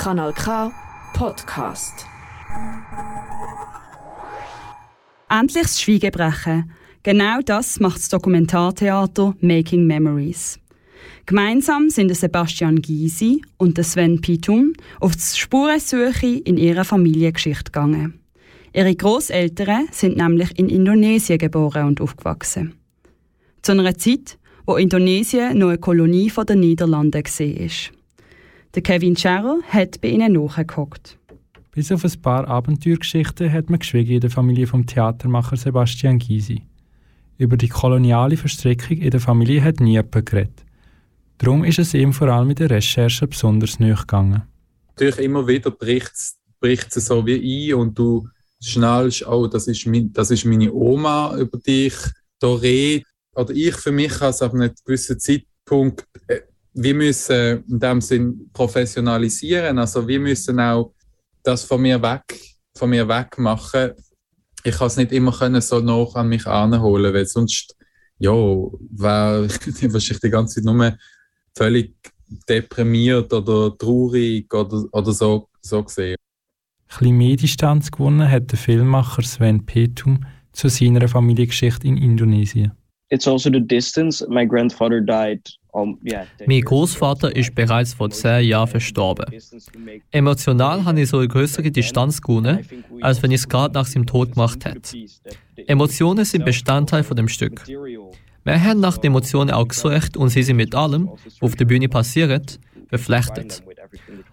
Kanal K Podcast. Endlich das Schweigebrechen. Genau das macht das Dokumentartheater Making Memories. Gemeinsam sind Sebastian Gysi und Sven Pitum auf die Spurensuche in ihrer Familiengeschichte gegangen. Ihre Großeltern sind nämlich in Indonesien geboren und aufgewachsen. Zu einer Zeit, wo Indonesien noch eine Kolonie der Niederlande war. Der Kevin Scherrer hat bei ihnen nachgeguckt. Bis auf ein paar Abenteuergeschichten hat man geschwiegen in der Familie vom Theatermacher Sebastian Gysi. Über die koloniale Verstrickung in der Familie hat nie jemand geredet. Darum ist es ihm vor allem in der Recherche besonders gegangen. Natürlich immer wieder bricht es so wie ein und du schnallst, oh, das ist, mein, das ist meine Oma, über die ich hier rede. Oder ich für mich habe es ab einem gewissen Zeitpunkt äh, wir müssen in dem Sinn professionalisieren. Also wir müssen auch das von mir weg, von mir weg machen. Ich kann es nicht immer können so noch an mich anholen, weil sonst, ja, wäre ich wahrscheinlich die ganze Zeit nur völlig deprimiert oder traurig oder, oder so, so gesehen. Ein bisschen mehr Distanz gewonnen hat der Filmmacher Sven Petum zu seiner Familiengeschichte in Indonesien. It's also the distance. My grandfather died mein Großvater ist bereits vor zehn Jahren verstorben. Emotional habe ich so eine größere Distanz gewonnen, als wenn ich es gerade nach seinem Tod gemacht hätte. Emotionen sind Bestandteil von dem Stück. Wir haben nach den Emotionen auch gesucht und sie sind mit allem, was auf der Bühne passiert, beflechtet.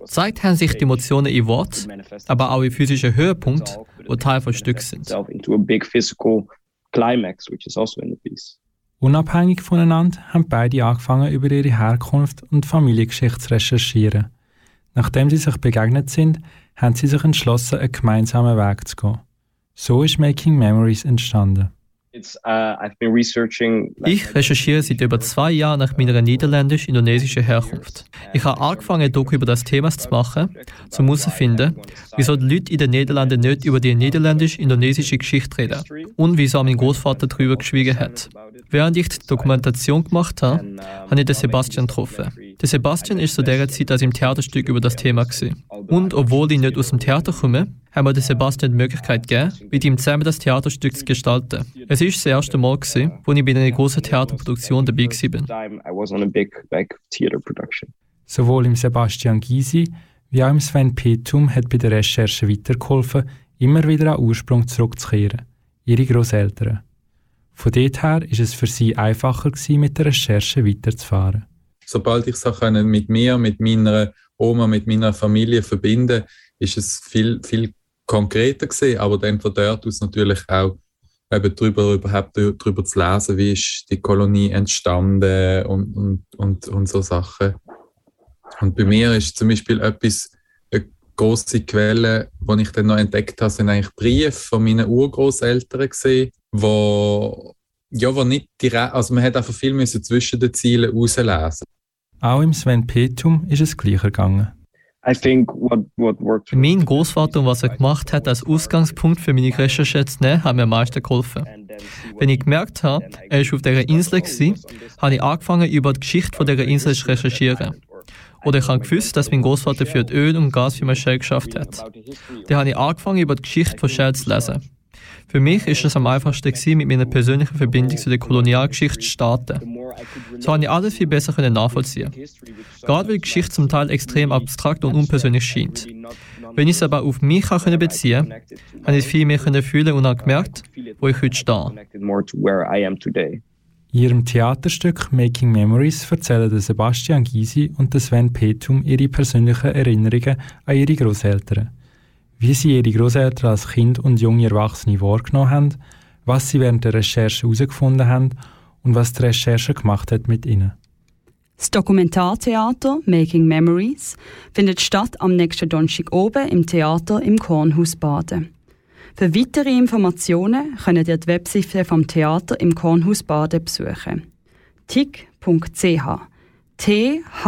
Zeigt haben sich die Emotionen in Wort, aber auch in physischen Höhepunkt, wo Teil von Stück sind. Climax, which is also in the piece. Unabhängig voneinander haben beide angefangen, über ihre Herkunft und Familiengeschichte zu recherchieren. Nachdem sie sich begegnet sind, haben sie sich entschlossen, einen gemeinsamen Weg zu gehen. So ist Making Memories entstanden. Uh, ich recherchiere seit über zwei Jahren nach meiner niederländisch-indonesischen Herkunft. Ich habe angefangen, Doku über das Thema zu machen, um herauszufinden, wieso die Leute in den Niederlanden nicht über die niederländisch-indonesische Geschichte reden und wieso mein Großvater darüber geschwiegen hat. Während ich die Dokumentation gemacht habe, habe ich den Sebastian getroffen. Der Sebastian ist zu dieser Zeit als im Theaterstück über das Thema gewesen. Und obwohl ich nicht aus dem Theater komme, haben wir Sebastian die Möglichkeit gegeben, mit ihm zusammen das Theaterstück zu gestalten. Es war das erste Mal, gewesen, wo ich bei einer großen Theaterproduktion dabei war. Sowohl im Sebastian Gysi wie auch im Sven Petum hat bei der Recherche weitergeholfen, immer wieder an Ursprung zurückzukehren, ihre Großeltern. Von dort her ist es für sie einfacher gewesen, mit der Recherche weiterzufahren. Sobald ich es mit mir, mit meiner Oma, mit meiner Familie verbinden, ist es viel, viel konkreter gesehen, aber dann von dort aus natürlich auch eben darüber, überhaupt darüber zu lesen, wie ist die Kolonie entstanden und, und, und, und so Sachen. Und bei mir ist zum Beispiel etwas, eine grosse Quelle, die ich dann noch entdeckt habe, sind eigentlich Briefe von meinen Urgroßeltern gesehen, wo ja, wo nicht direkt, also man hat einfach viel müssen zwischen den Zielen rauslesen. Auch im Sven Petum ist es gleicher gegangen. Mein Großvater und was er gemacht hat, als Ausgangspunkt für meine Recherche zu nehmen, hat mir am meisten geholfen. Wenn ich gemerkt habe, er war auf dieser Insel, gewesen, habe ich angefangen, über die Geschichte dieser Insel zu recherchieren. Oder ich habe gewusst, dass mein Großvater für die Öl- und Gasfirma Shell geschafft hat. Dann habe ich angefangen, über die Geschichte von Shell zu lesen. Für mich ist es am einfachsten gewesen, mit meiner persönlichen Verbindung zu der Kolonialgeschichte zu starten. So konnte ich alles viel besser nachvollziehen. Gerade weil die Geschichte zum Teil extrem abstrakt und unpersönlich scheint. Wenn ich es aber auf mich können beziehen konnte, habe ich viel mehr fühlen und habe gemerkt, wo ich heute stehe. In ihrem Theaterstück Making Memories erzählen Sebastian Gysi und Sven Petum ihre persönlichen Erinnerungen an ihre Großeltern wie sie ihre Großeltern als Kind und junge Erwachsene wahrgenommen haben, was sie während der Recherche herausgefunden haben und was die Recherche gemacht hat mit ihnen. Das Dokumentartheater Making Memories findet statt am nächsten Donnerstag oben im Theater im Kornhaus Baden. Für weitere Informationen könnt ihr die Webseite vom Theater im Kornhaus Baden besuchen. tic.ch t-h-i-k.ch